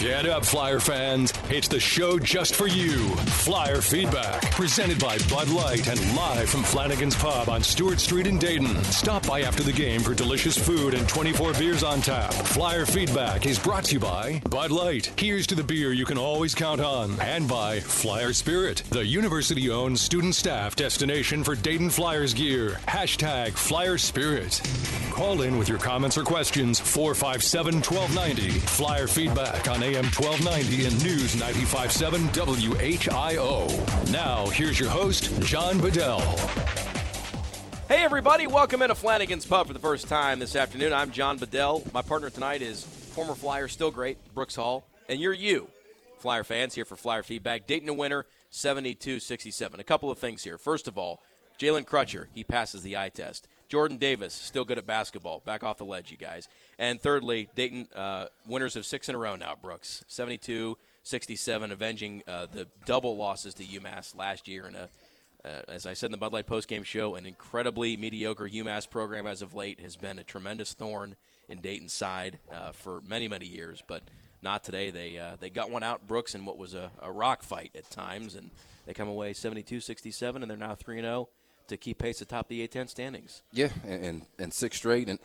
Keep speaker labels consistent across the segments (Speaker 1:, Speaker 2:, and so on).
Speaker 1: Get up, Flyer fans. It's the show just for you. Flyer Feedback, presented by Bud Light and live from Flanagan's Pub on Stewart Street in Dayton. Stop by after the game for delicious food and 24 beers on tap. Flyer Feedback is brought to you by Bud Light. Here's to the beer you can always count on. And by Flyer Spirit, the university owned student staff destination for Dayton Flyers gear. Hashtag Flyer Spirit. Call in with your comments or questions 457 1290. Flyer Feedback on AM 1290 and News 957 WHIO. Now, here's your host, John Bedell.
Speaker 2: Hey, everybody, welcome into Flanagan's Pub for the first time this afternoon. I'm John Bedell. My partner tonight is former Flyer, still great, Brooks Hall. And you're you, Flyer fans, here for Flyer Feedback. Dayton a winner, 72 67. A couple of things here. First of all, Jalen Crutcher, he passes the eye test. Jordan Davis, still good at basketball. Back off the ledge, you guys. And thirdly, Dayton, uh, winners of six in a row now, Brooks. 72 67, avenging uh, the double losses to UMass last year in a uh, as I said in the Bud Light postgame show, an incredibly mediocre UMass program as of late has been a tremendous thorn in Dayton's side uh, for many, many years, but not today. They uh, they got one out, Brooks, in what was a, a rock fight at times, and they come away 72-67, and they're now 3-0 to keep pace atop the A10 standings.
Speaker 3: Yeah, and, and, and six straight, and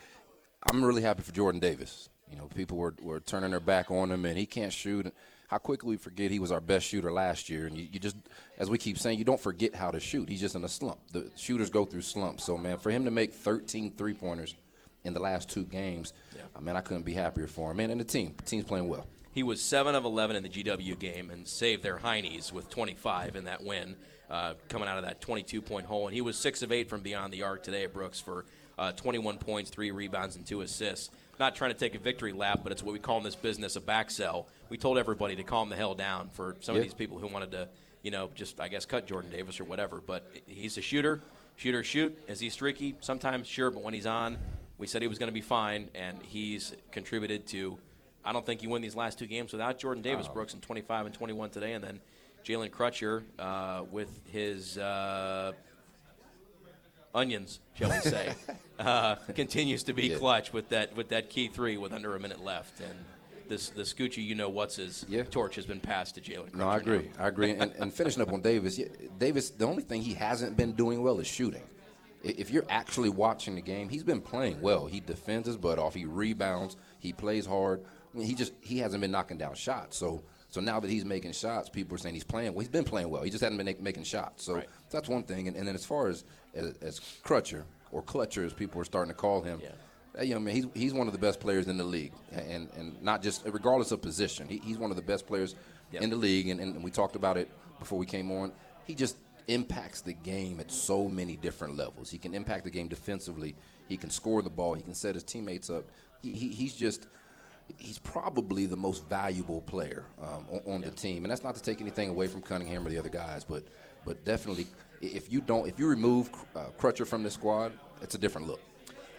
Speaker 3: I'm really happy for Jordan Davis. You know, people were, were turning their back on him, and he can't shoot how quickly we forget he was our best shooter last year. And you, you, just, as we keep saying, you don't forget how to shoot. He's just in a slump. The shooters go through slumps. So, man, for him to make 13 three pointers in the last two games, yeah. uh, man, I couldn't be happier for him. Man, and the team, the team's playing well.
Speaker 2: He was 7 of 11 in the GW game and saved their Heinies with 25 in that win, uh, coming out of that 22 point hole. And he was 6 of 8 from beyond the arc today at Brooks for uh, 21 points, 3 rebounds, and 2 assists not trying to take a victory lap, but it's what we call in this business a back sell. We told everybody to calm the hell down for some yeah. of these people who wanted to, you know, just I guess cut Jordan Davis or whatever. But he's a shooter, shooter, shoot. Is he streaky? Sometimes, sure, but when he's on, we said he was going to be fine, and he's contributed to. I don't think you win these last two games without Jordan Davis. Brooks, in 25 and 21 today, and then Jalen Crutcher uh, with his. Uh, onions, shall we say, uh, continues to be yeah. clutch with that with that key three with under a minute left, and this the Scoochie, you know what's his yeah. torch has been passed to Jalen.
Speaker 3: No, I agree,
Speaker 2: now.
Speaker 3: I agree. and, and, finishing up on Davis, yeah, Davis, the only thing he hasn't been doing well is shooting. If you're actually watching the game, he's been playing well. He defends his butt off. He rebounds. He plays hard. I mean, he just he hasn't been knocking down shots. So so now that he's making shots, people are saying he's playing well. He's been playing well. He just hasn't been making shots. So, right. so that's one thing. And, and, then as far as, as, as Crutcher or Clutcher, as people are starting to call him, yeah. that young man, he's, he's one of the best players in the league. And, and not just, regardless of position, he, he's one of the best players yep. in the league. And, and we talked about it before we came on. He just impacts the game at so many different levels. He can impact the game defensively. He can score the ball. He can set his teammates up. He, he, he's just – he's probably the most valuable player um, on, on yeah. the team. And that's not to take anything away from Cunningham or the other guys, but but definitely if you don't if you remove uh, Crutcher from the squad, it's a different look.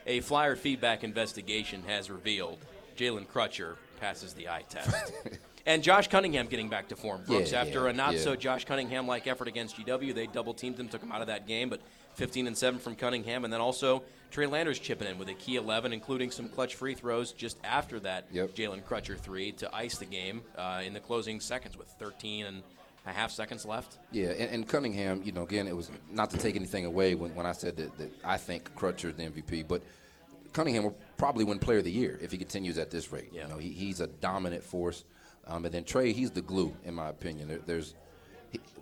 Speaker 2: A Flyer feedback investigation has revealed Jalen Crutcher passes the eye test. and Josh Cunningham getting back to form, Brooks. Yeah, after
Speaker 3: yeah,
Speaker 2: a not so Josh Cunningham like effort against GW, they double teamed him, took him out of that game, but 15 and 7 from Cunningham, and then also Trey Landers chipping in with a key 11, including some clutch free throws just after that yep. Jalen Crutcher three to ice the game uh, in the closing seconds with 13 and a half seconds left.
Speaker 3: Yeah, and, and, Cunningham, you know, again, it was not to take anything away when, when I said that, that I think Crutcher is the MVP, but Cunningham will probably win Player of the Year if he continues at this rate. Yeah. You know, he, he's a dominant force. Um, and then Trey, he's the glue, in my opinion. There, there's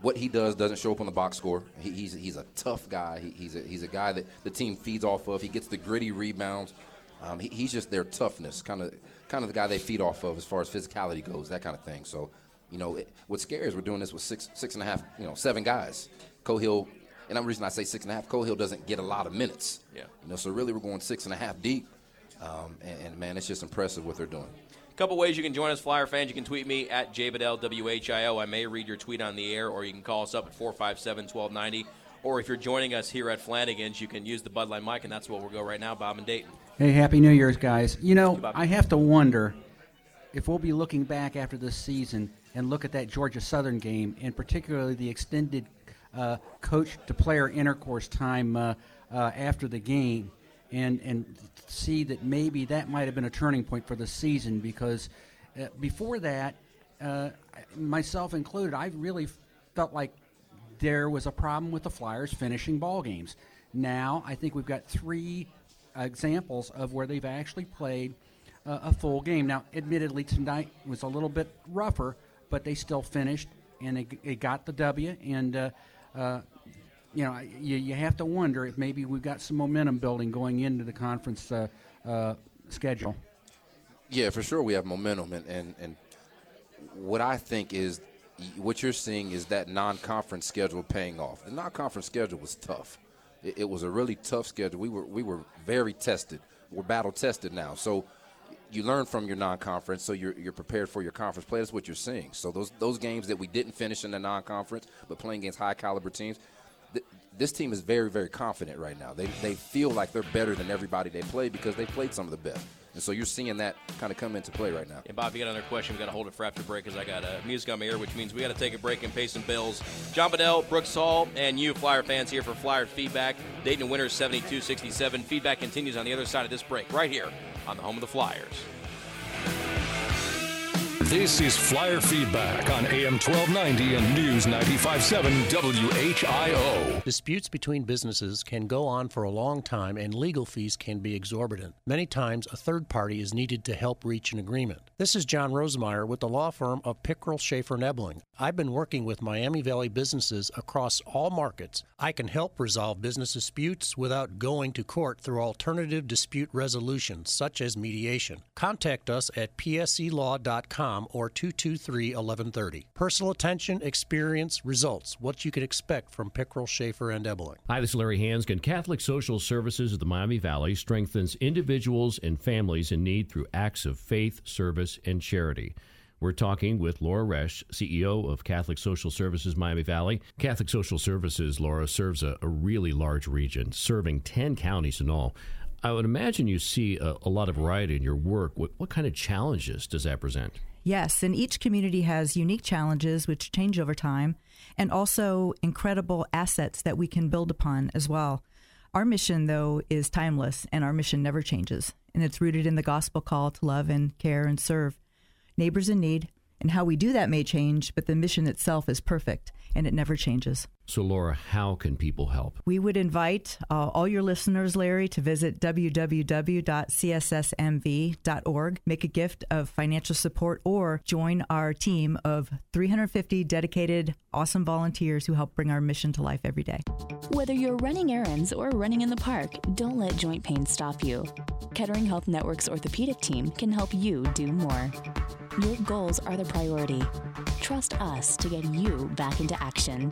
Speaker 3: what he does doesn't show up on the box score. He, he's he's a tough guy. He, he's a, he's a guy that the team feeds off of. He gets the gritty rebounds. Um, he, he's just their toughness, kind of kind of the guy they feed off of as far as physicality goes, that kind of thing. So, you know, it, what's scary is we're doing this with six six and a half, you know, seven guys. Cohill, and the reason I say six and a half, Cohill doesn't get a lot of minutes.
Speaker 2: Yeah.
Speaker 3: You know, so really we're going six and a half deep, um, and, and man, it's just impressive what they're doing.
Speaker 2: A couple ways you can join us, Flyer fans. You can tweet me at JBedell, I may read your tweet on the air, or you can call us up at 457 1290. Or if you're joining us here at Flanagan's, you can use the Bud Light mic, and that's where we'll go right now, Bob and Dayton.
Speaker 4: Hey, Happy New Year's, guys. You know, you, I have to wonder if we'll be looking back after this season and look at that Georgia Southern game, and particularly the extended uh, coach to player intercourse time uh, uh, after the game and and see that maybe that might have been a turning point for the season because Uh, before that, uh, myself included, I really felt like there was a problem with the Flyers finishing ball games. Now I think we've got three examples of where they've actually played uh, a full game. Now, admittedly, tonight was a little bit rougher, but they still finished and they, they got the W. And uh, uh, you know, you, you have to wonder if maybe we've got some momentum building going into the conference uh, uh, schedule.
Speaker 3: Yeah, for sure we have momentum, and, and, and what I think is what you're seeing is that non-conference schedule paying off. The non-conference schedule was tough. It, it, was a really tough schedule. We were we were very tested. We're battle tested now. So you learn from your non-conference, so you're you're prepared for your conference play. That's what you're seeing. So those those games that we didn't finish in the non-conference, but playing against high caliber teams, th- this team is very very confident right now. They they feel like they're better than everybody they play because they played some of the best. And so you're seeing that kind of come into play right now.
Speaker 2: And Bob, you got another question. We got to hold it for after break because I got uh, music on my ear, which means we got to take a break and pay some bills. John Bedell, Brooks Hall, and you, Flyer fans, here for Flyer feedback. Dayton winners 72-67. Feedback continues on the other side of this break, right here on the home of the Flyers.
Speaker 1: This is Flyer Feedback on AM 1290 and News 95.7 WHIO.
Speaker 5: Disputes between businesses can go on for a long time and legal fees can be exorbitant. Many times, a third party is needed to help reach an agreement. This is John Rosemeyer with the law firm of Pickrell Schaefer Nebling. I've been working with Miami Valley businesses across all markets. I can help resolve business disputes without going to court through alternative dispute resolution, such as mediation. Contact us at psclaw.com or 223 1130. Personal attention, experience, results. What you can expect from Pickrell, Schaefer, and Ebling.
Speaker 6: Hi, this is Larry Hansgen. Catholic Social Services of the Miami Valley strengthens individuals and families in need through acts of faith, service, and charity. We're talking with Laura Resch, CEO of Catholic Social Services Miami Valley. Catholic Social Services, Laura, serves a, a really large region, serving 10 counties in all. I would imagine you see a, a lot of variety in your work. What, what kind of challenges does that present?
Speaker 7: Yes, and each community has unique challenges which change over time and also incredible assets that we can build upon as well. Our mission, though, is timeless and our mission never changes. And it's rooted in the gospel call to love and care and serve neighbors in need. And how we do that may change, but the mission itself is perfect and it never changes.
Speaker 6: So, Laura, how can people help?
Speaker 7: We would invite uh, all your listeners, Larry, to visit www.cssmv.org, make a gift of financial support, or join our team of 350 dedicated, awesome volunteers who help bring our mission to life every day.
Speaker 8: Whether you're running errands or running in the park, don't let joint pain stop you. Kettering Health Network's orthopedic team can help you do more. Your goals are the priority. Trust us to get you back into action.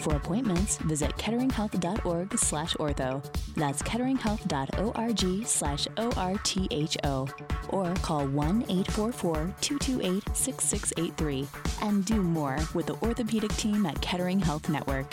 Speaker 8: For appointments, visit ketteringhealth.org slash ortho. That's ketteringhealth.org slash O-R-T-H-O. Or call 1-844-228-6683 and do more with the orthopedic team at Kettering Health Network.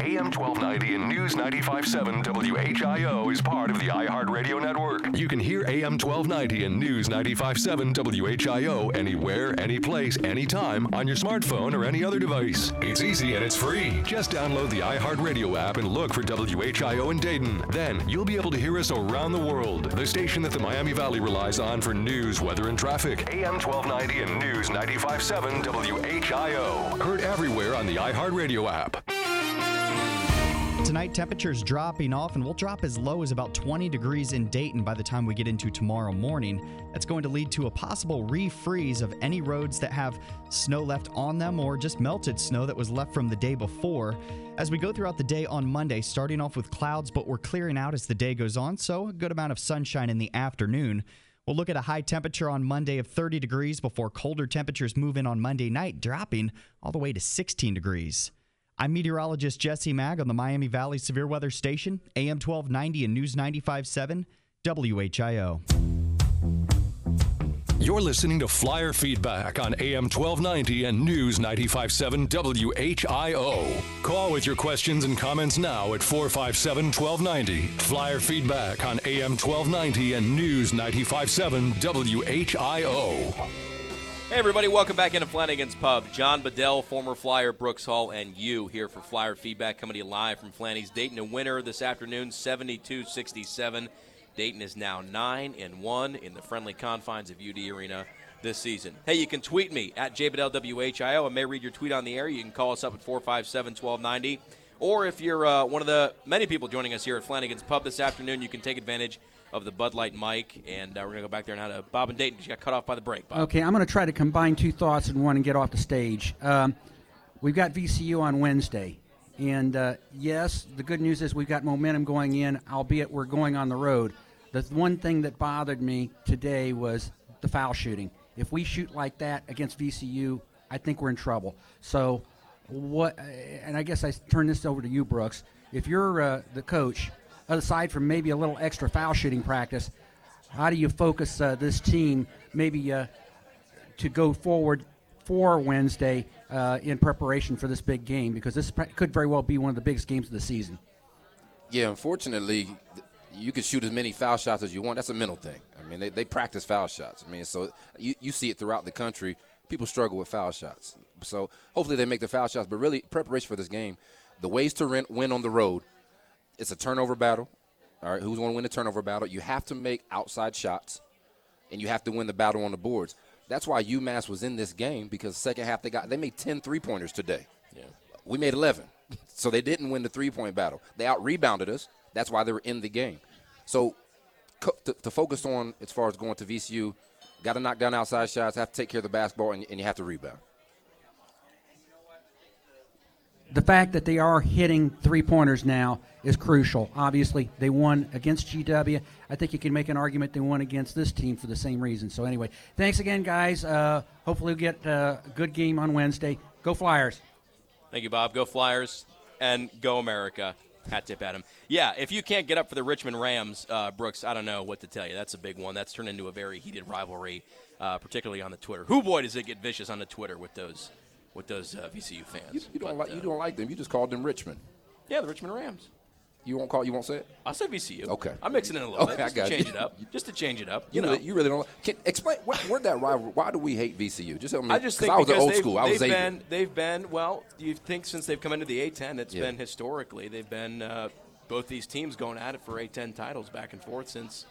Speaker 1: AM 1290 and News 95.7 WHIO is part of the iHeartRadio network. You can hear AM 1290 and News 95.7 WHIO anywhere, anyplace, anytime on your smartphone or any other device. It's easy and it's free. Just download the iHeartRadio app and look for WHIO in Dayton. Then you'll be able to hear us around the world. The station that the Miami Valley relies on for news, weather, and traffic. AM 1290 and News 95.7 WHIO. Heard everywhere on the iHeartRadio app.
Speaker 9: Tonight, temperatures dropping off, and we'll drop as low as about 20 degrees in Dayton by the time we get into tomorrow morning. That's going to lead to a possible refreeze of any roads that have snow left on them or just melted snow that was left from the day before. As we go throughout the day on Monday, starting off with clouds, but we're clearing out as the day goes on, so a good amount of sunshine in the afternoon. We'll look at a high temperature on Monday of 30 degrees before colder temperatures move in on Monday night, dropping all the way to 16 degrees. I'm meteorologist Jesse Mag on the Miami Valley Severe Weather Station, AM 1290 and News 95.7, WHIO.
Speaker 1: You're listening to Flyer Feedback on AM 1290 and News 95.7 WHIO. Call with your questions and comments now at 457 1290. Flyer Feedback on AM 1290 and News 95.7 WHIO.
Speaker 2: Hey, everybody, welcome back into Flanagan's Pub. John Bedell, former Flyer, Brooks Hall, and you here for Flyer Feedback coming to you live from Flanny's Dayton. A winner this afternoon, 72 67. Dayton is now 9 and 1 in the friendly confines of UD Arena. this season. Hey, you can tweet me at JBLWHIO. I may read your tweet on the air. You can call us up at 457 1290. Or if you're uh, one of the many people joining us here at Flanagan's Pub this afternoon, you can take advantage of the Bud Light mic. And uh, we're going to go back there now to Bob and Dayton. She got cut off by the break. Bob.
Speaker 4: Okay, I'm going to try to combine two thoughts in one and get off the stage. Um, we've got VCU on Wednesday. And uh, yes, the good news is we've got momentum going in, albeit we're going on the road. The one thing that bothered me today was the foul shooting. If we shoot like that against VCU, I think we're in trouble. So, what? And I guess I turn this over to you, Brooks. If you're uh, the coach, aside from maybe a little extra foul shooting practice, how do you focus uh, this team maybe uh, to go forward for Wednesday uh, in preparation for this big game because this could very well be one of the biggest games of the season.
Speaker 3: Yeah, unfortunately, you can shoot as many foul shots as you want. That's a mental thing. I mean, they, they practice foul shots. I mean, so you, you see it throughout the country. People struggle with foul shots. So hopefully they make the foul shots. But really, preparation for this game, the ways to win on the road, it's a turnover battle. All right, who's going to win the turnover battle? You have to make outside shots, and you have to win the battle on the boards. That's why UMass was in this game because second half they got they made 10 three pointers today.
Speaker 2: Yeah.
Speaker 3: We made 11. So they didn't win the three point battle. They out rebounded us. That's why they were in the game. So to, to, focus on as far as going to VCU, got to knock down outside shots, have to take care of the basketball, and, and you have to rebound
Speaker 4: the fact that they are hitting three pointers now is crucial. Obviously, they won against GW. I think you can make an argument they won against this team for the same reason. So, anyway, thanks again, guys. Uh, hopefully, we get uh, a good game on Wednesday. Go Flyers.
Speaker 2: Thank you, Bob. Go Flyers and go America. Hat tip at him. Yeah, if you can't get up for the Richmond Rams, uh, Brooks, I don't know what to tell you. That's a big one. That's turned into a very heated rivalry, uh, particularly on the Twitter. Who boy does it get vicious on the Twitter with those with those uh, VCU fans.
Speaker 3: You, you don't but, like you don't like them. You just called them Richmond.
Speaker 2: Yeah, the Richmond Rams.
Speaker 3: You won't call. You won't say it.
Speaker 2: I said VCU.
Speaker 3: Okay.
Speaker 2: I'm mixing it in a little okay, bit just to change it up. Just to change it up. You,
Speaker 3: you
Speaker 2: know,
Speaker 3: really, you really don't. Can, explain where, where that rivalry. Why do we hate VCU? Just tell me.
Speaker 2: I just think
Speaker 3: I was old school. I was
Speaker 2: they've been, they've been well. You think since they've come into the A10, it's yeah. been historically they've been uh, both these teams going at it for A10 titles back and forth since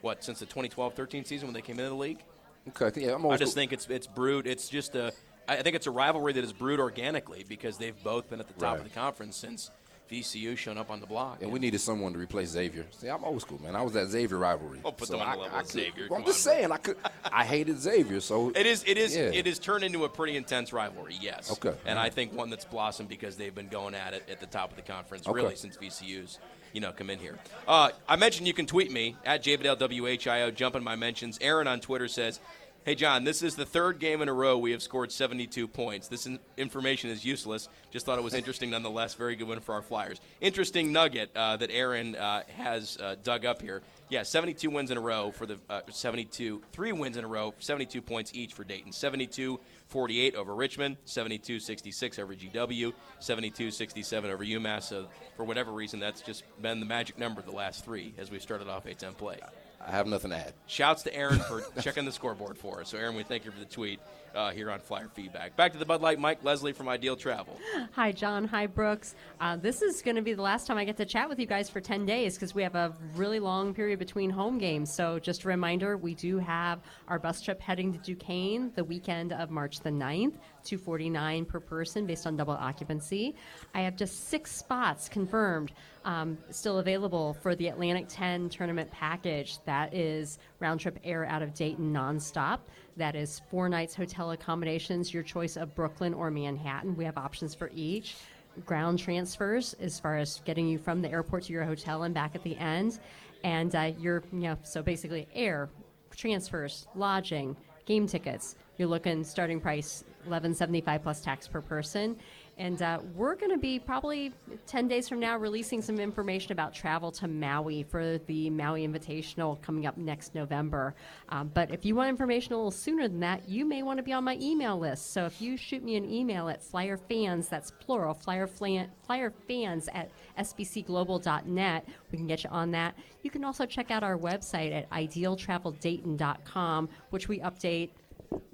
Speaker 2: what since the 2012-13 season when they came into the league.
Speaker 3: Okay. Yeah,
Speaker 2: i just think it's it's brewed. It's just a I think it's a rivalry that is brewed organically because they've both been at the top right. of the conference since VCU shown up on the block.
Speaker 3: And, and we needed someone to replace Xavier. See, I'm old school, man. I was that Xavier rivalry.
Speaker 2: Oh, put so them on the level I, Xavier.
Speaker 3: Well, I'm just saying, I could. I hated Xavier, so
Speaker 2: it is. It is. Yeah. It is turned into a pretty intense rivalry. Yes.
Speaker 3: Okay.
Speaker 2: And I think one that's blossomed because they've been going at it at the top of the conference okay. really since VCU's you know, come in here. Uh, I mentioned you can tweet me at JBLWHIO, jump in my mentions. Aaron on Twitter says, Hey, John, this is the third game in a row we have scored 72 points. This in- information is useless. Just thought it was interesting nonetheless. Very good win for our Flyers. Interesting nugget uh, that Aaron uh, has uh, dug up here. Yeah, 72 wins in a row for the uh, 72, three wins in a row, 72 points each for Dayton. 72 48 over Richmond, 72 66 over GW, 72 67 over UMass. So, for whatever reason, that's just been the magic number the last three as we started off A10 play.
Speaker 3: I have nothing to add.
Speaker 2: Shouts to Aaron for checking the scoreboard for us. So, Aaron, we thank you for the tweet uh, here on Flyer Feedback. Back to the Bud Light, mic Leslie from Ideal Travel.
Speaker 10: Hi, John. Hi, Brooks. Uh, this is going to be the last time I get to chat with you guys for 10 days because we have a really long period between home games. So, just a reminder we do have our bus trip heading to Duquesne the weekend of March the 9th. 249 per person based on double occupancy. I have just six spots confirmed um, still available for the Atlantic 10 tournament package. That is round trip air out of Dayton nonstop. That is four nights hotel accommodations, your choice of Brooklyn or Manhattan. We have options for each. Ground transfers as far as getting you from the airport to your hotel and back at the end. And uh, you're, you know, so basically air, transfers, lodging, game tickets. You're looking starting price 1175 plus tax per person. And uh, we're going to be probably 10 days from now releasing some information about travel to Maui for the Maui Invitational coming up next November. Um, but if you want information a little sooner than that, you may want to be on my email list. So if you shoot me an email at flyerfans, that's plural, flyer, flan, flyerfans at sbcglobal.net, we can get you on that. You can also check out our website at idealtraveldayton.com, which we update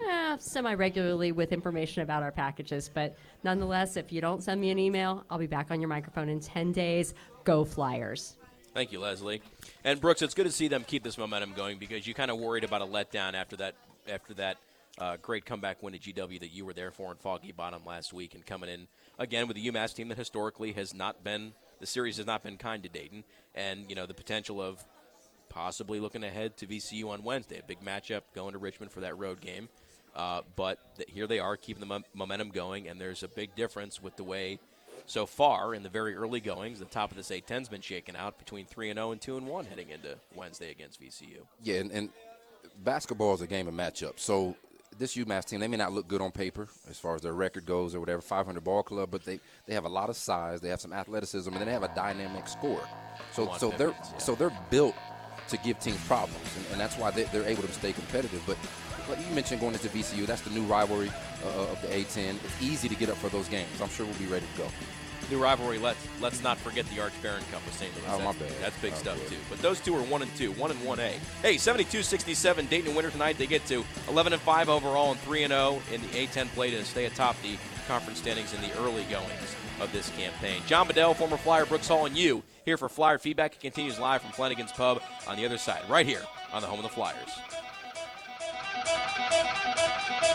Speaker 10: eh, semi regularly with information about our packages. But nonetheless, if you don't send me an email, I'll be back on your microphone in 10 days. Go Flyers.
Speaker 2: Thank you, Leslie. And Brooks, it's good to see them keep this momentum going because you kind of worried about a letdown after that after that Uh, great comeback win at GW that you were there for in Foggy Bottom last week, and coming in again with a UMass team that historically has not been the series has not been kind to Dayton, and you know the potential of possibly looking ahead to VCU on Wednesday, a big matchup going to Richmond for that road game. Uh, but th- here they are keeping the mo- momentum going, and there's a big difference with the way so far in the very early goings. The top of this A10's been shaken out between three and zero and two and one heading into Wednesday against VCU.
Speaker 3: Yeah, and, and basketball is a game of matchups. So this UMass team, they may not look good on paper as far as their record goes or whatever, 500 ball club, but they, they have a lot of size, they have some athleticism, and then they have a dynamic score. So so they're
Speaker 2: yeah.
Speaker 3: so they're built to give teams problems, and, and that's why they, they're able to stay competitive. But like you mentioned going into VCU, that's the new rivalry uh, of the A10. It's easy to get up for those games. I'm sure we'll be ready to go.
Speaker 2: New rivalry. Let's let's not forget the Arch Baron Cup with St. Louis.
Speaker 3: Oh, my
Speaker 2: that's,
Speaker 3: bad.
Speaker 2: that's big
Speaker 3: Oh,
Speaker 2: stuff
Speaker 3: good.
Speaker 2: too. But those two are one and two, one and one A. Hey, 72-67, Dayton winner tonight. They get to 11 and five overall and three and zero in the A10 play to stay atop the conference standings in the early goings of this campaign. John Bedell, former Flyer, Brooks Hall, and you here for Flyer feedback. It continues live from Flanagan's Pub on the other side, right here on the home of the Flyers.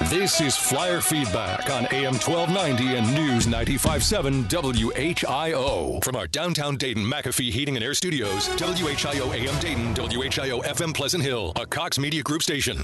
Speaker 1: This is Flyer Feedback on AM 1290 and News 95.7 WHIO. From our downtown Dayton McAfee Heating and Air Studios, WHIO AM Dayton, WHIO FM Pleasant Hill, a Cox Media Group station.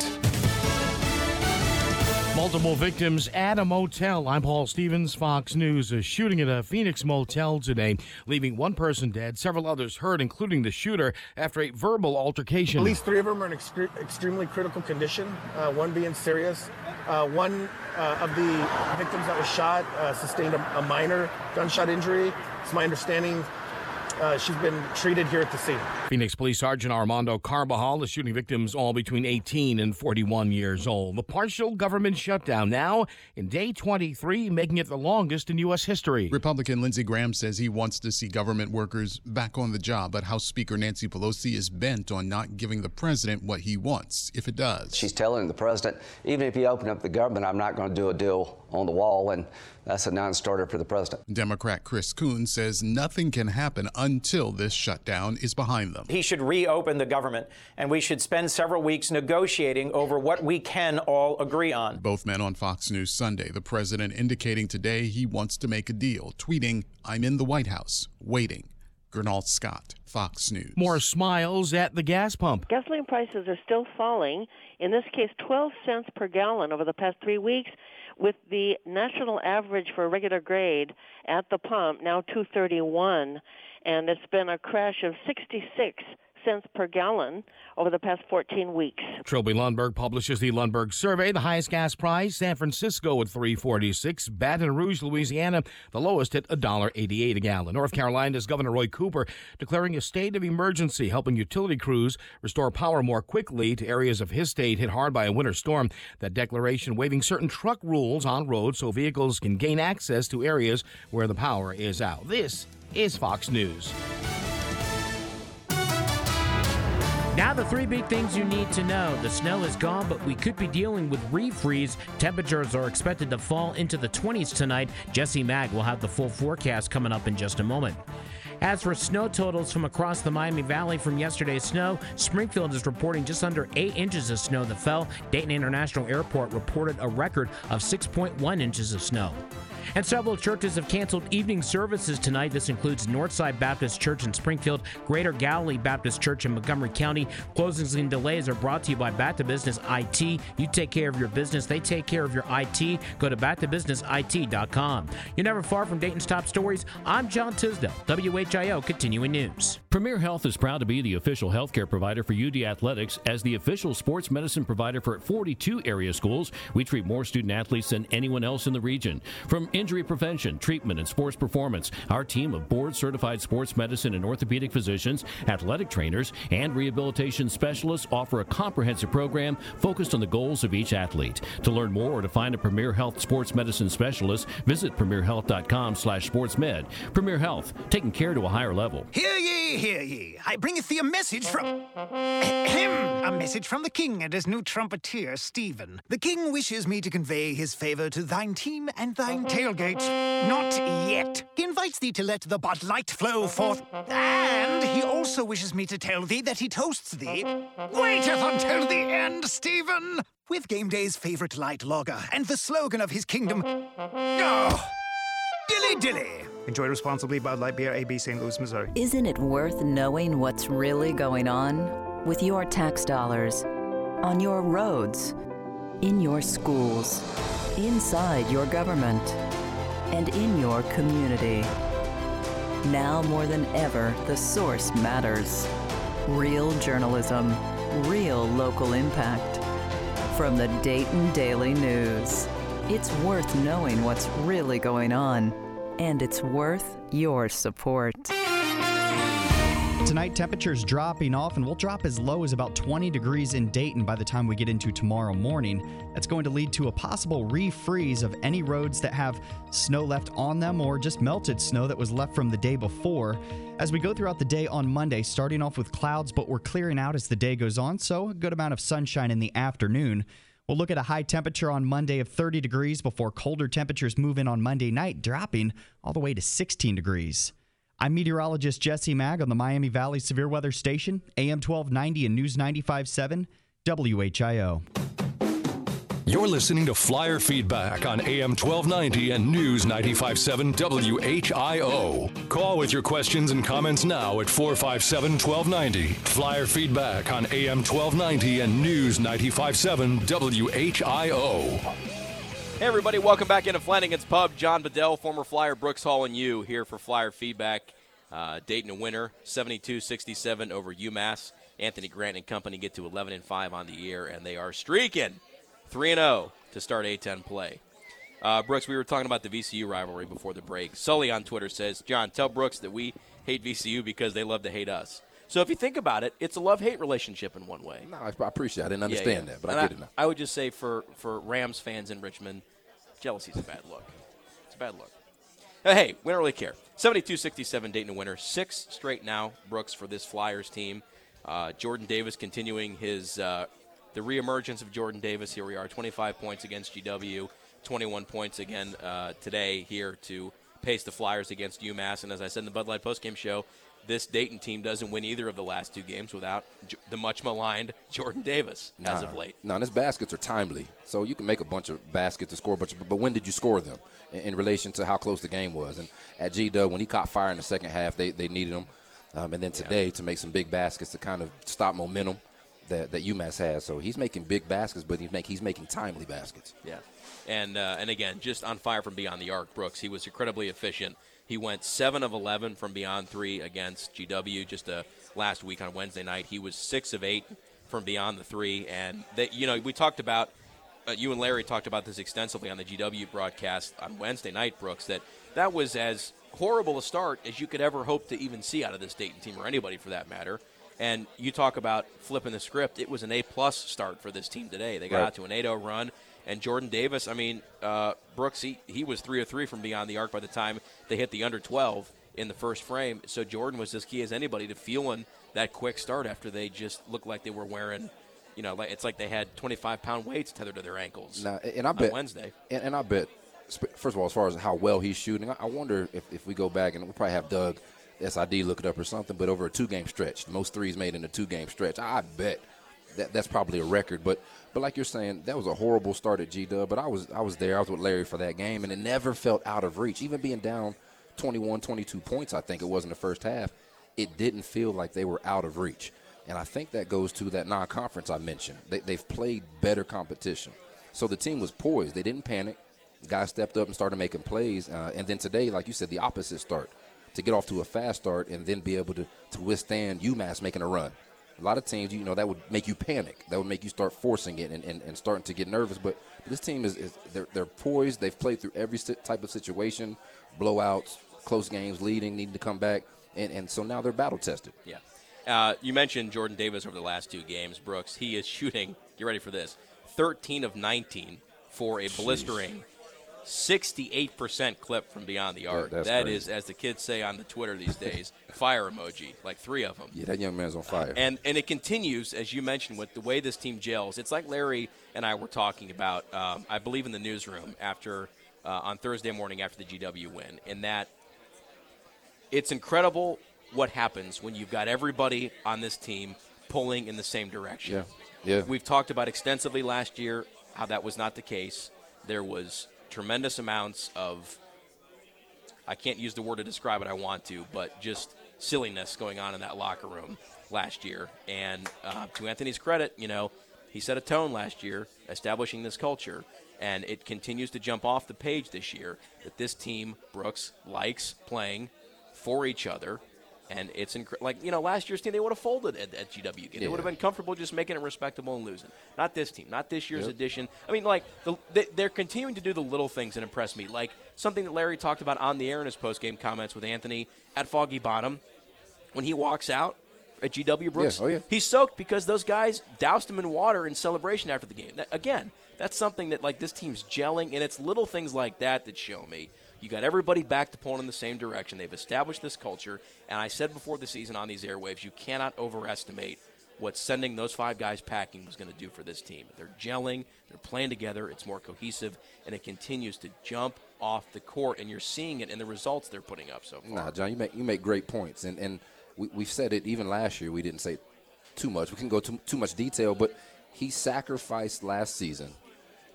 Speaker 11: Multiple victims at a motel. I'm Paul Stevens, Fox News. A shooting at a Phoenix motel today, leaving one person dead, several others hurt, including the shooter, after a verbal altercation.
Speaker 12: At least three of them are in extre- extremely critical condition, uh, one being serious. Uh, one uh, of the victims that was shot uh, sustained a, a minor gunshot injury. It's my understanding uh, she's been treated here at the scene.
Speaker 11: Phoenix Police Sergeant Armando Carbajal, the shooting victims all between 18 and 41 years old. The partial government shutdown now in day 23, making it the longest in U.S. history.
Speaker 13: Republican Lindsey Graham says he wants to see government workers back on the job, but House Speaker Nancy Pelosi is bent on not giving the president what he wants if it does.
Speaker 14: She's telling the president, even if you open up the government, I'm not going to do a deal on the wall, and that's a non-starter for the president.
Speaker 13: Democrat Chris Coons says nothing can happen until this shutdown is behind them.
Speaker 15: He should reopen the government, and we should spend several weeks negotiating over what we can all agree on.
Speaker 13: Both men on Fox News Sunday, the president indicating today he wants to make a deal, tweeting, I'm in the White House, waiting. Gernald Scott, Fox News.
Speaker 11: More smiles at the gas pump.
Speaker 16: Gasoline prices are still falling. In this case, 12 cents per gallon over the past three weeks, with the national average for regular grade at the pump now 231, and it's been a crash of 66 cents per gallon over the past 14 weeks.
Speaker 11: Trilby Lundberg publishes the Lundberg survey. The highest gas price, San Francisco at 346. Baton Rouge, Louisiana, the lowest at $1.88 a gallon. North Carolina's Governor Roy Cooper declaring a state of emergency, helping utility crews restore power more quickly to areas of his state hit hard by a winter storm. That declaration waiving certain truck rules on roads so vehicles can gain access to areas where the power is out. This is Fox News.
Speaker 17: Now, the three big things you need to know. The snow is gone, but we could be dealing with refreeze. Temperatures are expected to fall into the 20s tonight. Jesse Mag will have the full forecast coming up in just a moment. As for snow totals from across the Miami Valley from yesterday's snow, Springfield is reporting just under 8 inches of snow that fell. Dayton International Airport reported a record of 6.1 inches of snow. And several churches have canceled evening services tonight. This includes Northside Baptist Church in Springfield, Greater Galilee Baptist Church in Montgomery County. Closings and delays are brought to you by Back to Business IT. You take care of your business, they take care of your IT. Go to backtobusinessit.com. You're never far from Dayton's top stories. I'm John Tisdale, WHIO Continuing News.
Speaker 6: Premier Health is proud to be the official healthcare provider for UD Athletics as the official sports medicine provider for 42 area schools. We treat more student athletes than anyone else in the region. From injury prevention, treatment, and sports performance. Our team of board certified sports medicine and orthopedic physicians, athletic trainers, and rehabilitation specialists offer a comprehensive program focused on the goals of each athlete. To learn more or to find a Premier Health sports medicine specialist, visit premierhealth.com slash sportsmed. Premier Health, taking care to a higher level.
Speaker 18: Hear ye, hear ye. I bringeth thee a message from. Ahem. A message from the king and his new trumpeter, Stephen. The king wishes me to convey his favor to thine team and thine uh-huh. Tailgate. Not yet. He invites thee to let the Bud Light flow forth. And he also wishes me to tell thee that he toasts thee. Waiteth until the end, Stephen! With game day's favorite light lager and the slogan of his kingdom. Oh, dilly dilly.
Speaker 19: Enjoy responsibly, Bud Light Beer, AB St. Louis, Missouri.
Speaker 20: Isn't it worth knowing what's really going on with your tax dollars, on your roads, in your schools, inside your government, and in your community? Now more than ever, the source matters. Real journalism, real local impact. From the Dayton Daily News. It's worth knowing what's really going on, and it's worth your support.
Speaker 9: Tonight, temperatures dropping off, and we'll drop as low as about 20 degrees in Dayton by the time we get into tomorrow morning. That's going to lead to a possible refreeze of any roads that have snow left on them or just melted snow that was left from the day before. As we go throughout the day on Monday, starting off with clouds, but we're clearing out as the day goes on, so a good amount of sunshine in the afternoon. We'll look at a high temperature on Monday of 30 degrees before colder temperatures move in on Monday night, dropping all the way to 16 degrees. I'm meteorologist Jesse Mag on the Miami Valley Severe Weather Station, AM 1290 and News 95.7, WHIO.
Speaker 1: You're listening to Flyer Feedback on AM 1290 and News 95.7 WHIO. Call with your questions and comments now at 457 1290. Flyer Feedback on AM 1290 and News 95.7 WHIO.
Speaker 2: Hey, everybody, welcome back into Flanagan's Pub. John Bedell, former Flyer, Brooks Hall, and you here for Flyer Feedback. Uh, Dayton a winner, 72 67 over UMass. Anthony Grant and company get to 11 and 5 on the year, and they are streaking 3 and 0 to start A10 play. Uh, Brooks, we were talking about the VCU rivalry before the break. Sully on Twitter says, John, tell Brooks that we hate VCU because they love to hate us. So if you think about it, it's a love hate relationship in one way.
Speaker 3: No, I appreciate it. I didn't understand
Speaker 2: Yeah, yeah.
Speaker 3: that, but
Speaker 2: And
Speaker 3: I get it now.
Speaker 2: I would just say for, for Rams fans in Richmond, jealousy is a bad look. It's a bad look. Hey, we don't really care. 72 67 Dayton a winner. Six straight now, Brooks, for this Flyers team. Uh, Jordan Davis continuing his uh, the reemergence of Jordan Davis. Here we are, 25 points against GW, 21 points again uh, today here to pace the Flyers against UMass. And as I said in the Bud Light postgame show, this Dayton team doesn't win either of the last two games without J- the much maligned Jordan Davis as of late.
Speaker 3: No, and his baskets are timely, so you can make a bunch of baskets to score a bunch. Of, but when did you score them in, in relation to how close the game was? And at G Dub, when he caught fire in the second half, they, they needed him. Um, and then today to make some big baskets to kind of stop momentum that, that UMass has. So he's making big baskets, but he's, make, he's making timely baskets.
Speaker 2: Yeah, and uh, and again, just on fire from beyond the arc. Brooks, he was incredibly efficient. He went seven of eleven from beyond three against GW just uh, last week on Wednesday night. He was six of eight from beyond the three, and that you know we talked about. Uh, you and Larry talked about this extensively on the GW broadcast on Wednesday night, Brooks. That that was as horrible a start as you could ever hope to even see out of this Dayton team or anybody for that matter. And you talk about flipping the script. It was an A plus start for this team today. They got
Speaker 3: Right.
Speaker 2: out to an 8-0 run. And Jordan Davis, I mean, uh, Brooks, he, he was 3 of 3 from beyond the arc by the time they hit the under 12 in the first frame. So Jordan was as key as anybody to feeling that quick start after they just looked like they were wearing, you know, like it's like they had 25 pound weights tethered to their ankles.
Speaker 3: Now, and I
Speaker 2: on
Speaker 3: bet
Speaker 2: Wednesday.
Speaker 3: and, and I bet. First of all, as far as how well he's shooting, I- I wonder if, if we go back and we'll probably have Doug SID look it up or something. But over a two-game stretch, most threes made in a two-game stretch, I bet that that's probably a record. But but like you're saying, that was a horrible start at G Dub. But I was I was there. I was with Larry for that game, and it never felt out of reach. Even being down 21, 22 points, I think it was in the first half, it didn't feel like they were out of reach. And I think that goes to that non-conference I mentioned. They, they've played better competition, so the team was poised. They didn't panic. Guys stepped up and started making plays. Uh, and then today, like you said, the opposite start to get off to a fast start and then be able to, to withstand UMass making a run. A lot of teams, you know, that would make you panic. That would make you start forcing it and, and, and starting to get nervous. But this team is, is they're, they're poised. They've played through every type of situation, blowouts, close games, leading, needing to come back, and, and so now they're battle tested.
Speaker 2: Yeah. Uh, you mentioned Jordan Davis over the last two games, Brooks. He is shooting. Get ready for this: 13 of 19 for a blistering 68% clip from beyond the arc.
Speaker 3: that's
Speaker 2: that is, as the kids say on the Twitter these days, fire emoji, like three of them.
Speaker 3: Yeah, that young man's on fire.
Speaker 2: And and it continues, as you mentioned, with the way this team gels. It's like Larry and I were talking about, um, I believe, in the newsroom after uh, on Thursday morning after the GW win, in that it's incredible what happens when you've got everybody on this team pulling in the same direction.
Speaker 3: Yeah. Yeah.
Speaker 2: We've talked about extensively last year how that was not the case. There was tremendous amounts of I can't use the word to describe it I want to, but just silliness going on in that locker room last year. And uh, to Anthony's credit, you know, he set a tone last year, establishing this culture, and it continues to jump off the page this year that this team, Brooks, likes playing for each other. And it's inc- like, you know, last year's team, they would have folded at, at GW. They
Speaker 3: Yeah.
Speaker 2: would have been comfortable just making it respectable and losing. Not this team, not this year's
Speaker 3: Yep.
Speaker 2: edition. I mean, like, the, they, they're continuing to do the little things that impress me. Like something that Larry talked about on the air in his post-game comments with Anthony at Foggy Bottom. When he walks out at GW Brooks,
Speaker 3: Yeah, oh, yeah.
Speaker 2: he's soaked because those guys doused him in water in celebration after the game. That, again, that's something that, like, this team's gelling, and it's little things like that that show me. You got everybody back to pulling in the same direction. They've established this culture, and I said before the season on these airwaves, you cannot overestimate what sending those five guys packing was going to do for this team. They're gelling, they're playing together, it's more cohesive, and it continues to jump off the court, and you're seeing it in the results they're putting up so far.
Speaker 3: Nah, John, you make you make great points, and and we, we've said it even last year. We didn't say too much. We can go too too much detail, but he sacrificed last season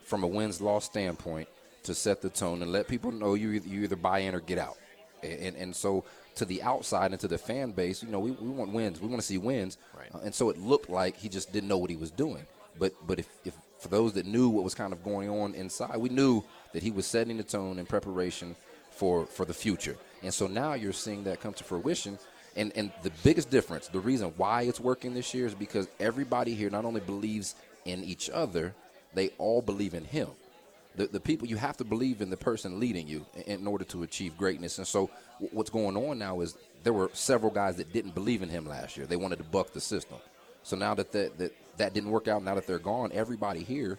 Speaker 3: from a wins loss standpoint to set the tone and let people know you either, you either buy in or get out. And, and so to the outside and to the fan base, you know, we, we want wins. We want to see wins.
Speaker 2: Right.
Speaker 3: Uh, and so it looked like he just didn't know what he was doing. But but if, if for those that knew what was kind of going on inside, we knew that he was setting the tone in preparation for for the future. And so now you're seeing that come to fruition. And and the biggest difference, the reason why it's working this year is because everybody here not only believes in each other, they all believe in him. The, the people you have to believe in the person leading you in, in order to achieve greatness. And so w- what's going on now is there were several guys that didn't believe in him last year. They wanted to buck the system. So now that that, that, that didn't work out, now that they're gone, everybody here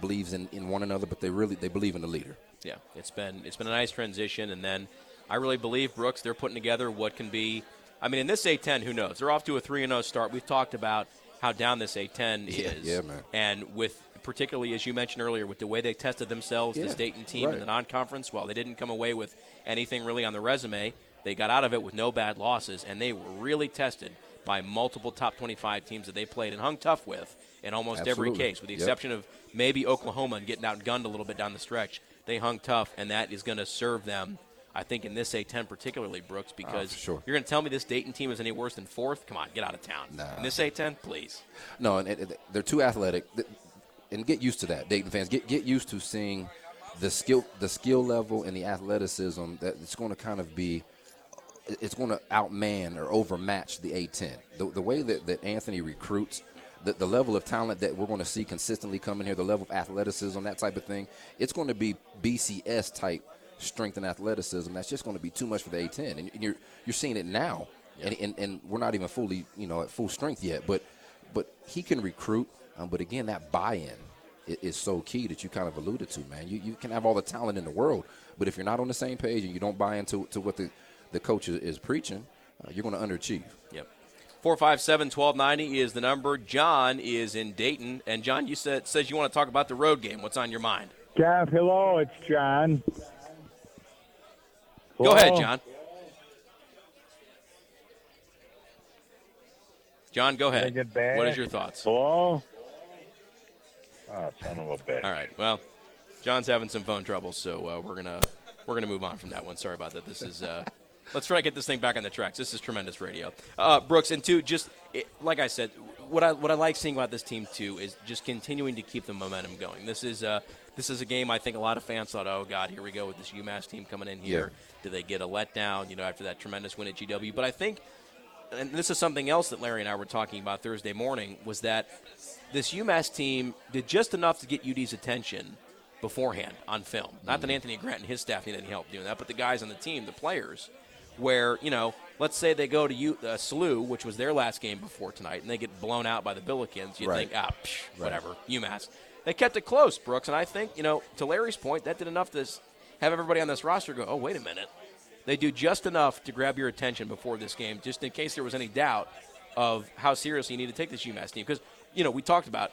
Speaker 3: believes in, in one another, but they really they believe in the leader.
Speaker 2: Yeah, it's been it's been a nice transition, and then I really believe Brooks they're putting together what can be. I mean, in this A10, who knows? They're off to a three and zero start. We've talked about how down this A10
Speaker 3: Yeah,
Speaker 2: is,
Speaker 3: yeah, man.
Speaker 2: and with particularly as you mentioned earlier, with the way they tested themselves,
Speaker 3: Yeah,
Speaker 2: this Dayton team in
Speaker 3: right.
Speaker 2: the non-conference. Well, they didn't come away with anything really on the resume. They got out of it with no bad losses, and they were really tested by multiple top 25 teams that they played and hung tough with in almost every case, with the
Speaker 3: Yep.
Speaker 2: exception of maybe Oklahoma and getting outgunned a little bit down the stretch. They hung tough, and that is going to serve them, I think, in this A10 particularly, Brooks, oh, because
Speaker 3: Oh, sure.
Speaker 2: you're going to tell me this Dayton team is any worse than fourth? Come on, get out of town. In this A10, please.
Speaker 3: No, and, and they're too athletic, Th- and get used to that, Dayton fans. Get get used to seeing the skill the skill level and the athleticism that it's going to kind of be. It's going to outman or overmatch the A10. The, the way that, that Anthony recruits, the, the level of talent that we're going to see consistently coming here, the level of athleticism, that type of thing, it's going to be BCS type strength and athleticism. That's just going to be too much for the A10, and you're you're seeing it now, and, and and we're not even fully you know at full strength yet, but but he can recruit. Um, but again, that buy-in i- is so key that you kind of alluded to, man. You you can have all the talent in the world, but if you're not on the same page and you don't buy into to what the the coach is, is preaching, uh, you're going to underachieve.
Speaker 2: Yep. 457 1290 is the number. John is in Dayton. And John, you said says you want to talk about the road game. What's on your mind?
Speaker 21: Gav, hello, it's John.
Speaker 2: Go ahead, John. John, go ahead. What is your thoughts?
Speaker 21: Hello? Oh, son of a bitch.
Speaker 2: All right. Well, John's having some phone trouble, so uh, we're gonna we're gonna move on from that one. Sorry about that. This is uh, let's try to get this thing back on the tracks. This is tremendous radio, uh, Brooks. And two, just it, like I said, what I what I like seeing about this team too is just continuing to keep the momentum going. This is uh, this is a game I think a lot of fans thought, oh God, here we go with this UMass team coming in here. Do they get a letdown? You know, after that tremendous win at GW, but I think and this is something else that Larry and I were talking about Thursday morning, was that this UMass team did just enough to get UD's attention beforehand on film. Not that Anthony Grant and his staff need any help doing that, but the guys on the team, the players, where, you know, let's say they go to U, uh, SLU, which was their last game before tonight, and they get blown out by the Billikens. You
Speaker 3: Right.
Speaker 2: think, ah, psh,
Speaker 3: Right.
Speaker 2: whatever, UMass. They kept it close, Brooks, and I think, you know, to Larry's point, that did enough to have everybody on this roster go, oh, wait a minute. They do just enough to grab your attention before this game, just in case there was any doubt of how seriously you need to take this UMass team. Because, you know, we talked about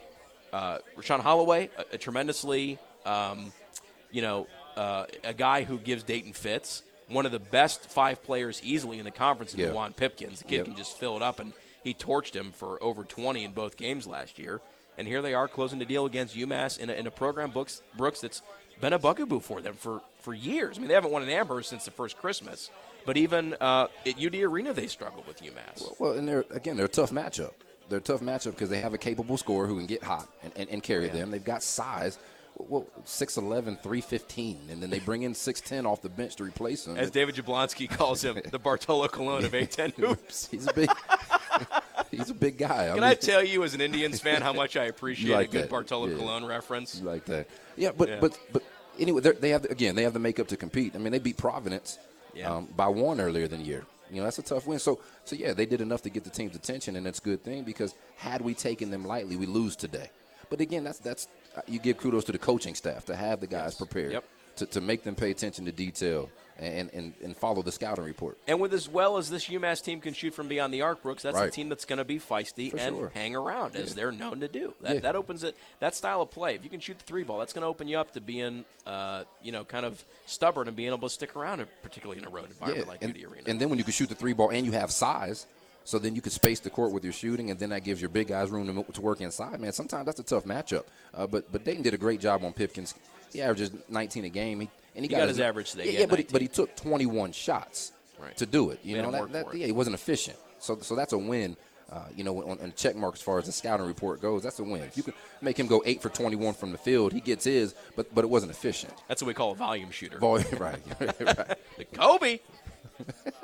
Speaker 2: uh, Rashaan Holloway, a, a tremendously, um, you know, uh, a guy who gives Dayton fits. One of the best five players easily in the conference,
Speaker 3: Yeah.
Speaker 2: yeah. Luwane Pipkins. The kid
Speaker 3: Yep.
Speaker 2: can just fill it up, and he torched him for over 20 in both games last year. And here they are closing the deal against UMass in a, in a program, Brooks, Brooks, that's been a bugaboo for them for, for years. I mean, they haven't won an Amherst since the first Christmas. But even uh, at UD Arena, they struggled with UMass.
Speaker 3: Well, and they're again they're a tough matchup. They're a tough matchup because they have a capable scorer who can get hot and, and, and carry them. They've got size. Well, 6'11", 315, and then they bring in 6'10 off the bench to replace him.
Speaker 2: As David Jablonski calls him, the Bartolo Colon of A10 hoops.
Speaker 3: He's a big, he's a big guy.
Speaker 2: Can I tell you, as an Indians fan, how much I appreciate
Speaker 3: like
Speaker 2: a good
Speaker 3: that.
Speaker 2: Bartolo
Speaker 3: Yeah.
Speaker 2: Colon reference?
Speaker 3: You like that? Yeah, but
Speaker 2: Yeah.
Speaker 3: but but anyway, they're- have again they have the makeup to compete. I mean, they beat Providence
Speaker 2: Yeah.
Speaker 3: um, by one earlier than the year. You know, that's a tough win. So so yeah, they did enough to get the team's attention, and that's a good thing because had we taken them lightly, we lose today. But again, that's that's uh, you give kudos to the coaching staff to have the guys prepared
Speaker 2: Yep.
Speaker 3: to, to make them pay attention to detail and, and and follow the scouting report.
Speaker 2: And with as well as this UMass team can shoot from beyond the arc, Brooks, that's a team that's going to be feisty
Speaker 3: For
Speaker 2: and
Speaker 3: sure.
Speaker 2: hang around as
Speaker 3: Yeah.
Speaker 2: they're known to do. That,
Speaker 3: Yeah.
Speaker 2: that opens it. That style of play, if you can shoot the three ball, that's going to open you up to being, uh, you know, kind of stubborn and being able to stick around, particularly in a road environment like
Speaker 3: and,
Speaker 2: UD Arena.
Speaker 3: and then when you can shoot the three ball and you have size, so then you can space the court with your shooting, and then that gives your big guys room to, to work inside. Man, sometimes that's a tough matchup. Uh, but but Dayton did a great job on Pipkins. He averages 19 a game. He, and he,
Speaker 2: He got his average today.
Speaker 3: Yeah, yeah, but he, but he took 21 shots
Speaker 2: Right.
Speaker 3: to do it. You
Speaker 2: Made
Speaker 3: know that, that yeah, he wasn't efficient. So so that's a win. Uh, you know, on, on check mark as far as the scouting report goes, that's a win. If you can make him go eight for 21 from the field, he gets his, but but it wasn't efficient.
Speaker 2: That's what we call a volume shooter.
Speaker 3: Volume, right, right.
Speaker 2: Kobe.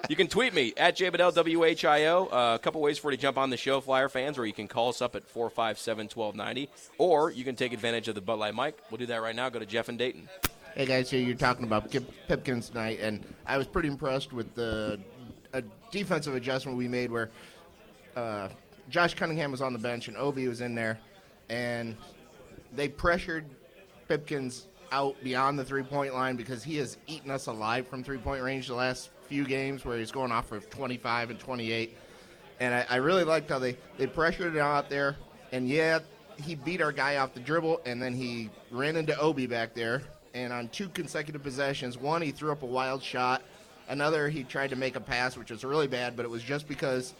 Speaker 2: you can tweet me at JBedellWHIO. Uh, a couple ways for you to jump on the show, Flyer fans, or you can call us up at 457 1290, or you can take advantage of the Bud Light mic. We'll do that right now. Go to Jeff and Dayton.
Speaker 22: Hey guys, here you're talking about Pipkins tonight, and I was pretty impressed with the a defensive adjustment we made where uh, Josh Cunningham was on the bench and Obi was in there, and they pressured Pipkins out beyond the three point line because he has eaten us alive from three point range the last few games where he's going off for 25 and 28. And I, I really liked how they, they pressured it out there. And yeah, he beat our guy off the dribble, and then he ran into Obi back there. And on two consecutive possessions, one, he threw up a wild shot. Another, he tried to make a pass, which was really bad, but it was just because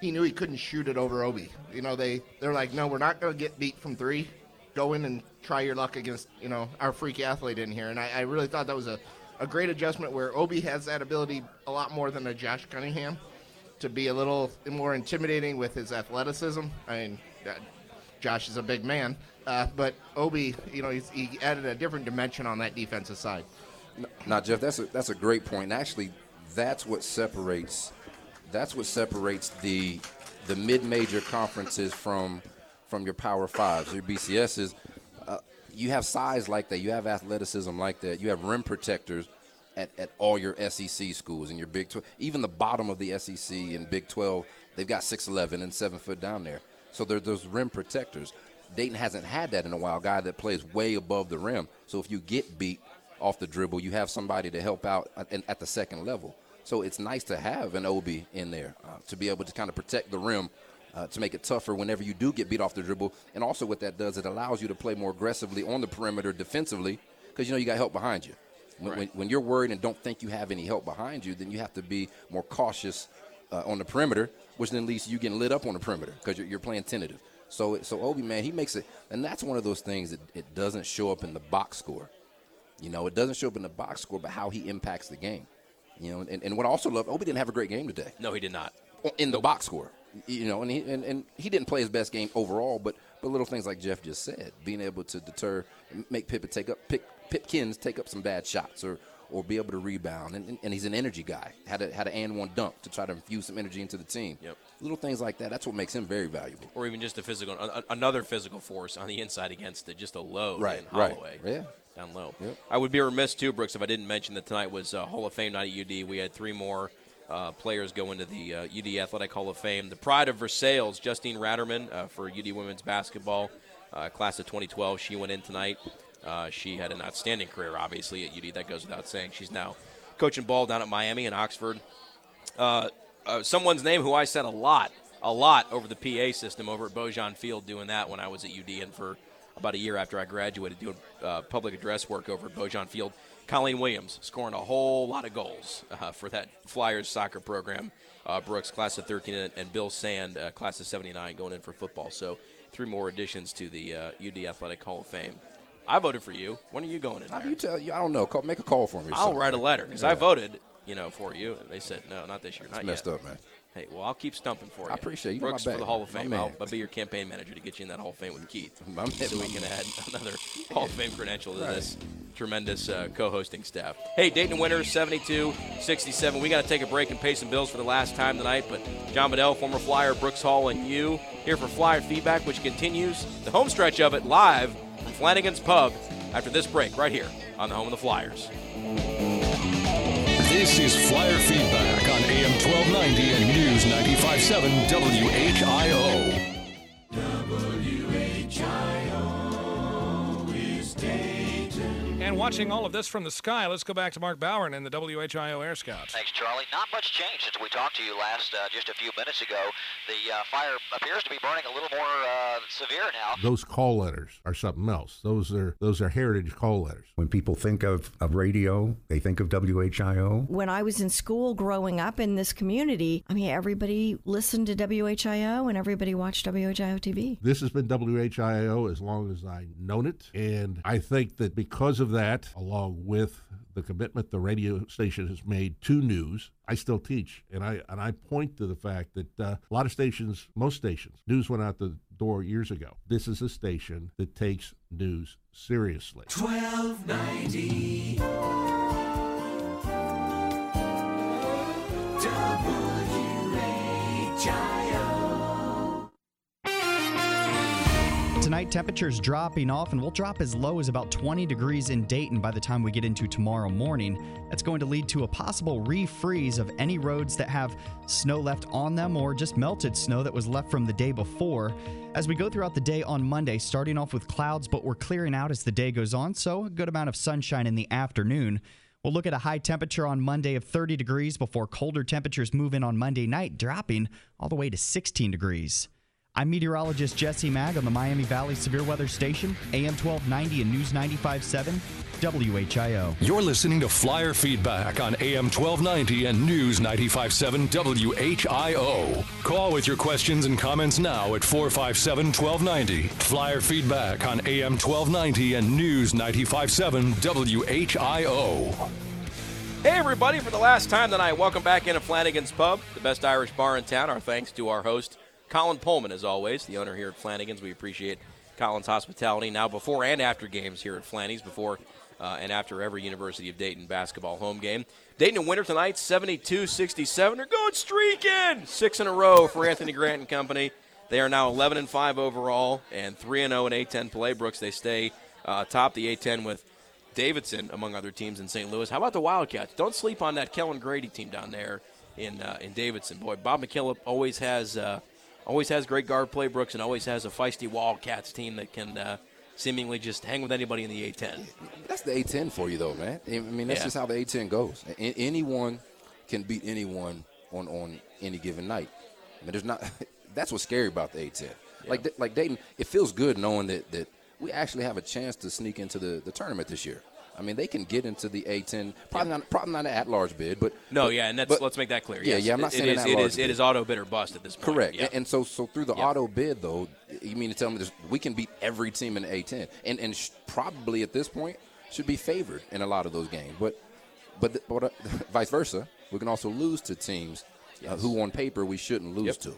Speaker 22: he knew he couldn't shoot it over Obi. You know, they, they're like, no, we're not going to get beat from three. Go in and try your luck against, you know, our freak athlete in here. And I, I really thought that was a, a great adjustment where Obi has that ability a lot more than a Josh Cunningham to be a little more intimidating with his athleticism. I mean, Josh is a big man, uh, but Obi, you know, he added a different dimension on that defensive side.
Speaker 3: Now, Jeff, that's a that's a great point. Actually, that's what separates that's what separates the the mid-major conferences from from your Power Fives, your BCSs. Uh, you have size like that. You have athleticism like that. You have rim protectors at, at all your SEC schools and your Big 12. Even the bottom of the SEC and Big 12, they've got 6'11 and 7 foot down there. So they're those rim protectors. Dayton hasn't had that in a while, a guy that plays way above the rim. So if you get beat off the dribble, you have somebody to help out at, at the second level. So it's nice to have an Obi in there uh, to be able to kind of protect the rim uh, to make it tougher whenever you do get beat off the dribble. And also, what that does, it allows you to play more aggressively on the perimeter defensively because you know you got help behind you. When,
Speaker 2: Right.
Speaker 3: when, when you're worried and don't think you have any help behind you, then you have to be more cautious uh, on the perimeter, which then leads to you getting lit up on the perimeter because you're, you're playing tentative. So, so Obi, man, he makes it, and that's one of those things that it doesn't show up in the box score. You know, it doesn't show up in the box score, but how he impacts the game. You know, and, and what I also love, Obi didn't have a great game today
Speaker 2: No, he did not.
Speaker 3: in the box score. You know, and he and, and he didn't play his best game overall, but but little things like Jeff just said, being able to deter, make Pippin take up pick Pipkins take up some bad shots, or or be able to rebound. And, and he's an energy guy. Had a, had an and one dunk to try to infuse some energy into the team.
Speaker 2: Yep.
Speaker 3: Little things like that. That's what makes him very valuable.
Speaker 2: Or even just a physical, a, another physical force on the inside against it, just a load
Speaker 3: Right,
Speaker 2: in
Speaker 3: right. Yeah.
Speaker 2: Down low.
Speaker 3: Yep.
Speaker 2: I would be remiss too, Brooks, if I didn't mention that tonight was uh, Hall of Fame night at UD. We had three more uh, players go into the uh, UD Athletic Hall of Fame. The pride of Versailles, Justine Raterman uh, for UD women's basketball, uh, class of 2012. She went in tonight. Uh, she had an outstanding career, obviously, at UD. That goes without saying. She's now coaching ball down at Miami and Oxford. Uh, uh, someone's name who I said a lot, a lot over the PA system over at Baujan Field doing that when I was at UD and for about a year after I graduated doing uh, public address work over at Baujan Field. Colleen Williams scoring a whole lot of goals uh, for that Flyers soccer program. Uh, Brooks, class of 13, and, Bill Sand, class of 79, going in for football. So three more additions to the UD Athletic Hall of Fame. I voted for you. When are you going in
Speaker 3: How
Speaker 2: there?
Speaker 3: do you tell you? I don't know. Call, make a call for me.
Speaker 2: I'll write a letter because
Speaker 3: Yeah.
Speaker 2: I voted, you know, for you. And they said no, not this year. Not
Speaker 3: It's messed
Speaker 2: yet.
Speaker 3: up, man.
Speaker 2: Hey, well, I'll keep stumping for you.
Speaker 3: I appreciate you. You're
Speaker 2: Brooks
Speaker 3: my
Speaker 2: for the. Hall of
Speaker 3: My
Speaker 2: Fame.
Speaker 3: man.
Speaker 2: I'll, I'll be your campaign manager to get you in that Hall of Fame with Keith,
Speaker 3: My man,
Speaker 2: so we can add another Hall of Fame credential to this tremendous uh, co-hosting staff. Hey, Dayton winners 72-67. We got to take a break and pay some bills for the last time tonight. But John Bedell, former Flyer, Brooks Hall, and you here for Flyer feedback, which continues the home stretch of it live Flanagan's Pub after this break right here on the home of the Flyers.
Speaker 1: This is Flyer Feedback on AM 1290 and News 95.7 WHIO.
Speaker 23: And watching all of this from the sky, let's go back to Mark Bowen and the WHIO Air Scouts.
Speaker 24: Thanks, Charlie. Not much change since we talked to you last uh, just a few minutes ago. The uh, fire appears to be burning a little more uh, severe now.
Speaker 25: Those call letters are something else. Those are those are heritage call letters.
Speaker 26: When people think of, of radio, they think of WHIO.
Speaker 27: When I was in school growing up in this community, I mean, everybody listened to WHIO and everybody watched WHIO TV.
Speaker 25: This has been WHIO as long as I've known it, and I think that because of that, along with the commitment the radio station has made to news, I still teach, and I and I point to the fact that uh, a lot of stations, most stations, news went out the door years ago. This is a station that takes news seriously.
Speaker 28: 1290 WHIO.
Speaker 9: Tonight, temperatures dropping off, and we'll drop as low as about 20 degrees in Dayton by the time we get into tomorrow morning. That's going to lead to a possible refreeze of any roads that have snow left on them or just melted snow that was left from the day before. As we go throughout the day on Monday, starting off with clouds, but we're clearing out as the day goes on, so a good amount of sunshine in the afternoon. We'll look at a high temperature on Monday of 30 degrees before colder temperatures move in on Monday night, dropping all the way to 16 degrees. I'm meteorologist Jesse Mag on the Miami Valley Severe Weather Station, AM 1290 and News 95.7, WHIO.
Speaker 1: You're listening to Flyer Feedback on AM 1290 and News 95.7 WHIO. Call with your questions and comments now at 457 1290. Flyer Feedback on AM 1290 and News 95.7 WHIO.
Speaker 2: Hey, everybody, for the last time tonight, welcome back into Flanagan's Pub, the best Irish bar in town. Our thanks to our host, Colin Pullman, as always, the owner here at Flanagan's. We appreciate Colin's hospitality now before and after games here at Flanny's, before uh, and after every University of Dayton basketball home game. Dayton in winter tonight, 72 67. They're going streaking! Six in a row for Anthony Grant and company. They are now 11 and 5 overall and 3 and 0 in A10 play. Brooks, they stay uh, top the A10 with Davidson, among other teams in St. Louis. How about the Wildcats? Don't sleep on that Kellan Grady team down there in uh, in Davidson. Boy, Bob McKillop always has uh, always has great guard play, Brooks, and always has a feisty Wildcats team that can uh, seemingly just hang with anybody in the A10.
Speaker 3: That's the A10 for you, though, man. I mean, that's
Speaker 2: Yeah.
Speaker 3: just how the A10 goes. A- anyone can beat anyone on on any given night. I mean, there's not. That's what's scary about the A10. Like like Dayton, it feels good knowing that that we actually have a chance to sneak into the, the tournament this year. I mean, they can get into the A10. Probably not probably not an at large bid, but
Speaker 2: No,
Speaker 3: but-
Speaker 2: yeah, and that's,
Speaker 3: but-
Speaker 2: let's make that clear.
Speaker 3: Yeah,
Speaker 2: Yes,
Speaker 3: yeah. I'm not
Speaker 2: it-
Speaker 3: saying
Speaker 2: it is, it
Speaker 3: at-large
Speaker 2: is it is auto bid or bust at this point.
Speaker 3: Correct.
Speaker 2: Yeah.
Speaker 3: And, so so through the
Speaker 2: Yeah.
Speaker 3: auto bid though, you mean to tell me this, we can beat every team in the A10, and and sh- probably at this point should be favored in a lot of those games. But but, the, but uh, vice versa, we can also lose to teams uh, who on paper we shouldn't lose
Speaker 2: Yep.
Speaker 3: to.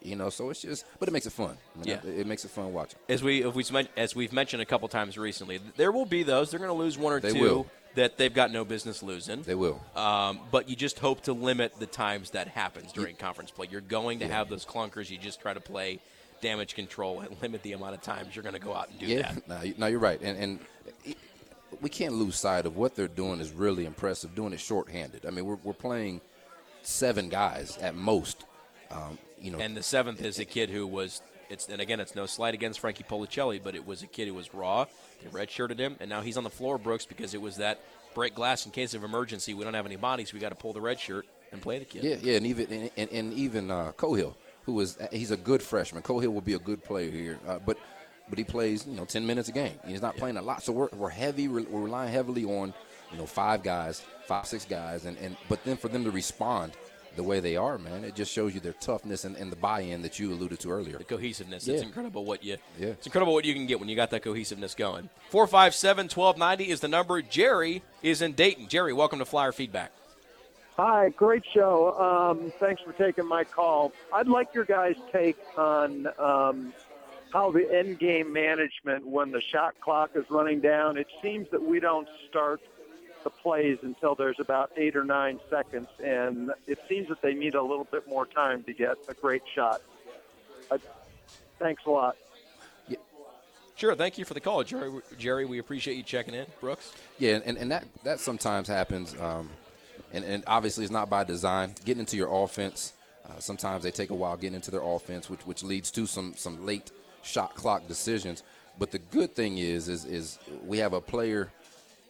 Speaker 3: You know, so it's just, but it makes it fun. I mean,
Speaker 2: Yeah.
Speaker 3: it, it makes it fun watching.
Speaker 2: as we if we as we've mentioned a couple times recently, there will be those. They're going to lose one or
Speaker 3: They
Speaker 2: two.
Speaker 3: will.
Speaker 2: that they've got no business losing.
Speaker 3: They will.
Speaker 2: Um, but you just hope to limit the times that happens during conference play. You're going to
Speaker 3: Yeah.
Speaker 2: have those clunkers. You just try to play damage control and limit the amount of times you're going to go out and do
Speaker 3: yeah,
Speaker 2: that.
Speaker 3: no, you- no, you're right, and and it- we can't lose sight of what they're doing is really impressive. Doing it shorthanded. I mean, we're we're playing seven guys at most. Um, you know,
Speaker 2: And the seventh is a kid who was. It's and again, it's no slight against Frankie Policelli, but it was a kid who was raw. They redshirted him, and now he's on the floor, Brooks, because it was that break glass in case of emergency. We don't have any bodies. We got to pull the red shirt and play the kid.
Speaker 3: Yeah, yeah, and even and, and, and even uh, Cohill, who is he's a good freshman. Cohill will be a good player here, uh, but but he plays you know ten minutes a game. He's not playing a lot, so we're, we're heavy. We're, we're relying heavily on you know five guys, five six guys, and, and but then for them to respond the way they are, man, it just shows you their toughness and, and the buy-in that you alluded to earlier.
Speaker 2: The cohesiveness.
Speaker 3: Yeah.
Speaker 2: It's incredible what you.
Speaker 3: Yeah.
Speaker 2: It's incredible what you can get when you got that cohesiveness going. 457-1290 is the number. Jerry is in Dayton. Jerry, welcome to Flyer Feedback.
Speaker 29: Hi, great show. Um, thanks for taking my call. I'd like your guys' take on um, how the end game management when the shot clock is running down. It seems that we don't start the plays until there's about eight or nine seconds, and it seems that they need a little bit more time to get a great shot. Uh, thanks a lot.
Speaker 2: Sure. Thank you for the call, Jerry. Jerry, we appreciate you checking in. Brooks.
Speaker 3: Yeah, and, and that that sometimes happens, um, and, and obviously it's not by design. Getting into your offense, uh, sometimes they take a while getting into their offense, which which leads to some some late shot clock decisions. But the good thing is is is we have a player,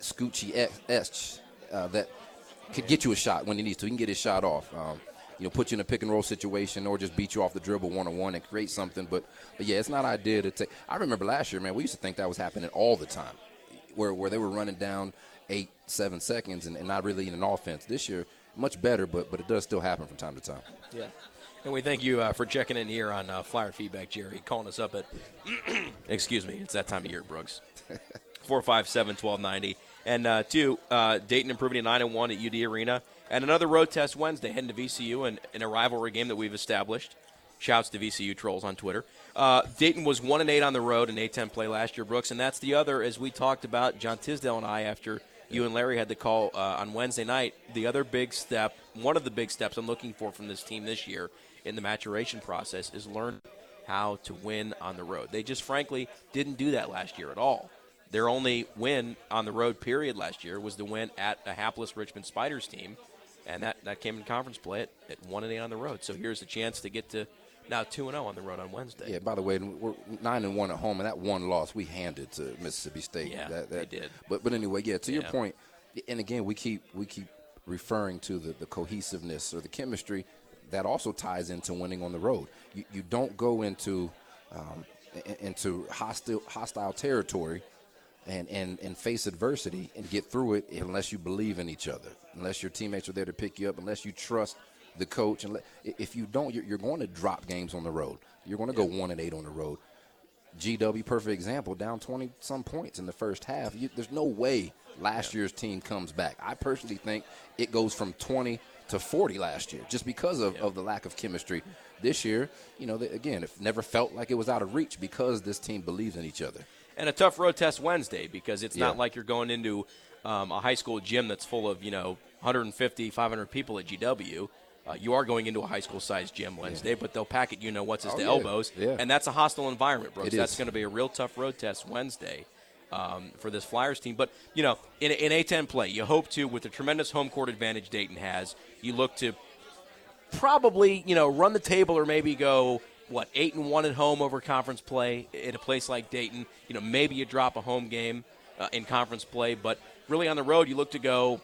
Speaker 3: Scoochie Etch, uh, that could get you a shot when he needs to. He can get his shot off. Um, you know, put you in a pick and roll situation, or just beat you off the dribble one on one and create something. But, but yeah, it's not ideal to take. I remember last year, man, we used to think that was happening all the time, where where they were running down eight, seven seconds and, and not really in an offense. This year, much better, but but it does still happen from time to time.
Speaker 2: Yeah. And we thank you uh, for checking in here on uh, Flyer Feedback, Jerry, calling us up at, excuse me, it's that time of year, Brooks. 457 1290. And uh, two, uh, Dayton improving to 9 and 1 at UD Arena. And another road test Wednesday heading to VCU and in a rivalry game that we've established. Shouts to VCU trolls on Twitter. Uh, Dayton was 1 and 8 on the road in A10 play last year, Brooks. And that's the other, as we talked about, John Tisdale and I, after you and Larry had the call uh, on Wednesday night, the other big step, one of the big steps I'm looking for from this team this year in the maturation process is learn how to win on the road. They just frankly didn't do that last year at all. Their only win on the road, period, last year was the win at a hapless Richmond Spiders team, and that, that came in conference play at, at 1 and 8 on the road. So here's a chance to get to now 2 and 0 on the road on Wednesday.
Speaker 3: Yeah. By the way, we're nine and one at home, and that one loss we handed to Mississippi State.
Speaker 2: Yeah,
Speaker 3: that, that,
Speaker 2: they did.
Speaker 3: But but anyway, yeah. To your point, and again, we keep we keep referring to the, the cohesiveness or the chemistry that also ties into winning on the road. You you don't go into um, into hostile hostile territory. And, and, and face adversity and get through it unless you believe in each other, unless your teammates are there to pick you up, unless you trust the coach. And if you don't, you're, you're going to drop games on the road. You're going to go one and eight on the road. GW, perfect example, down 20 some points in the first half. You, there's no way last year's team comes back. I personally think it goes from 20 to 40 last year just because of, of the lack of chemistry. This year, you know, they, again, it never felt like it was out of reach because this team believes in each other.
Speaker 2: And a tough road test Wednesday because it's not like you're going into um, a high school gym that's full of you know 150, 500 people at GW. Uh, you are going into a high school sized gym Wednesday, but they'll pack it, you know, what's his
Speaker 3: Oh,
Speaker 2: to
Speaker 3: yeah.
Speaker 2: elbows,
Speaker 3: Yeah.
Speaker 2: and that's a hostile environment, Brooks.
Speaker 3: It
Speaker 2: That's going to be a real tough road test Wednesday um, for this Flyers team. But you know, in, in A10 play, you hope to with the tremendous home court advantage Dayton has. You look to probably you know run the table or maybe go what eight and one at home over conference play at a place like Dayton. You know maybe you drop a home game uh, in conference play, but really on the road you look to go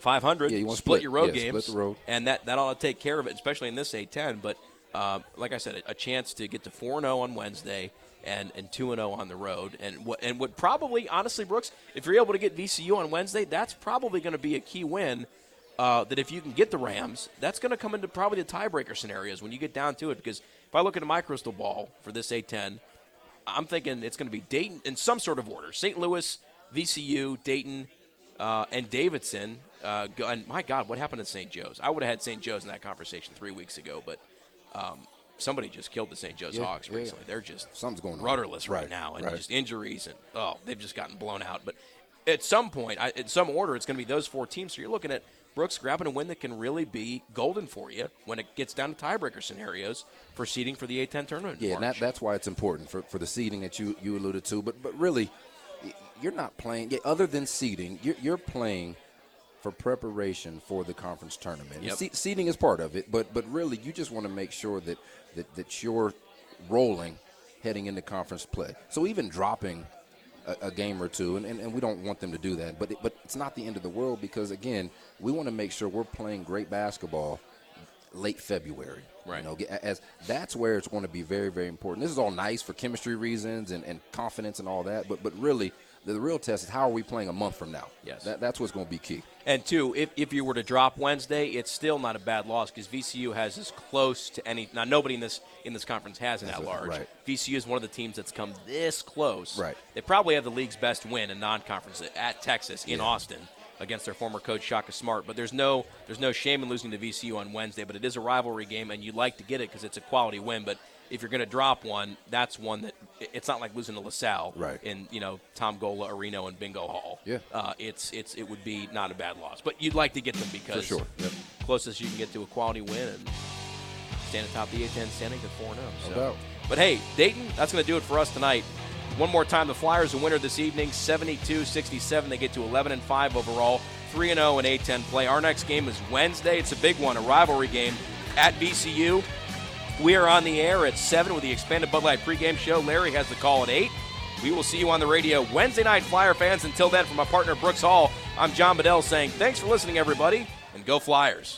Speaker 2: 500.
Speaker 3: Yeah, you wanna
Speaker 2: split,
Speaker 3: split.
Speaker 2: your road
Speaker 3: Yeah,
Speaker 2: games,
Speaker 3: split the road.
Speaker 2: and that that ought to take care of it, especially in this A10. But uh, like I said, a, a chance to get to four and zero on Wednesday. And, and two and zero on the road, and what and what probably honestly, Brooks, if you're able to get VCU on Wednesday, that's probably going to be a key win uh, that if you can get the Rams, that's going to come into probably the tiebreaker scenarios when you get down to it. Because if I look into my crystal ball for this A10, I'm thinking it's going to be Dayton in some sort of order: St. Louis, VCU, Dayton, uh, and Davidson. Uh, and my God, what happened to St. Joe's? I would have had St. Joe's in that conversation three weeks ago, but um, somebody just killed the St. Joe's
Speaker 3: Yeah,
Speaker 2: Hawks
Speaker 3: yeah.
Speaker 2: recently. They're just
Speaker 3: Something's going on.
Speaker 2: rudderless right,
Speaker 3: Right,
Speaker 2: now, and
Speaker 3: right.
Speaker 2: just injuries, and oh, they've just gotten blown out. But at some point, I, in some order, it's going to be those four teams. So you're looking at Brooks grabbing a win that can really be golden for you when it gets down to tiebreaker scenarios for seeding for the A10 tournament.
Speaker 3: Yeah, and that, that's why it's important for, for the seeding that you, you alluded to. But but really, you're not playing. Yeah, other than seeding, you're, you're playing for preparation for the conference tournament.
Speaker 2: Yep.
Speaker 3: se- seeding is part of it, but but really, you just want to make sure that, that that you're rolling heading into conference play. So even dropping a, a game or two, and, and, and we don't want them to do that. But it, but it's not the end of the world because again, we want to make sure we're playing great basketball late February.
Speaker 2: Right.
Speaker 3: You know, as that's where it's going to be very, very important. This is all nice for chemistry reasons and, and confidence and all that, but but really, the, real test is how are we playing a month from now?
Speaker 2: Yes.
Speaker 3: That, that's what's going to be key.
Speaker 2: And two, if, if you were to drop Wednesday, it's still not a bad loss because VCU has as close to any. Now, nobody in this in this conference has an at large.
Speaker 3: right.
Speaker 2: VCU is one of the teams that's come this close.
Speaker 3: Right.
Speaker 2: They probably have the league's best win in non-conference at Texas in
Speaker 3: Yeah.
Speaker 2: Austin against their former coach Shaka Smart. But there's no there's no shame in losing to VCU on Wednesday. But it is a rivalry game, and you'd like to get it because it's a quality win. But if you're going to drop one, that's one that it's not like losing to LaSalle
Speaker 3: Right.
Speaker 2: in you know Tom Gola, Reno, and Bingo Hall.
Speaker 3: Yeah.
Speaker 2: uh, it's it's it would be not a bad loss, but you'd like to get them because For
Speaker 3: sure. Yep.
Speaker 2: closest you can get to a quality win and stand atop the A10 standing at four zero.
Speaker 3: No
Speaker 2: So.
Speaker 3: doubt.
Speaker 2: But hey, Dayton, that's going to do it for us tonight. One more time, the Flyers a winner this evening, 72-67. They get to 11 and 5 overall, 3 and 0 in A10 play. Our next game is Wednesday. It's a big one, a rivalry game at VCU. We are on the air at 7 with the expanded Bud Light pregame show. Larry has the call at 8. We will see you on the radio Wednesday night, Flyer fans. Until then, from my partner Brooks Hall, I'm John Bedell saying thanks for listening, everybody, and go Flyers.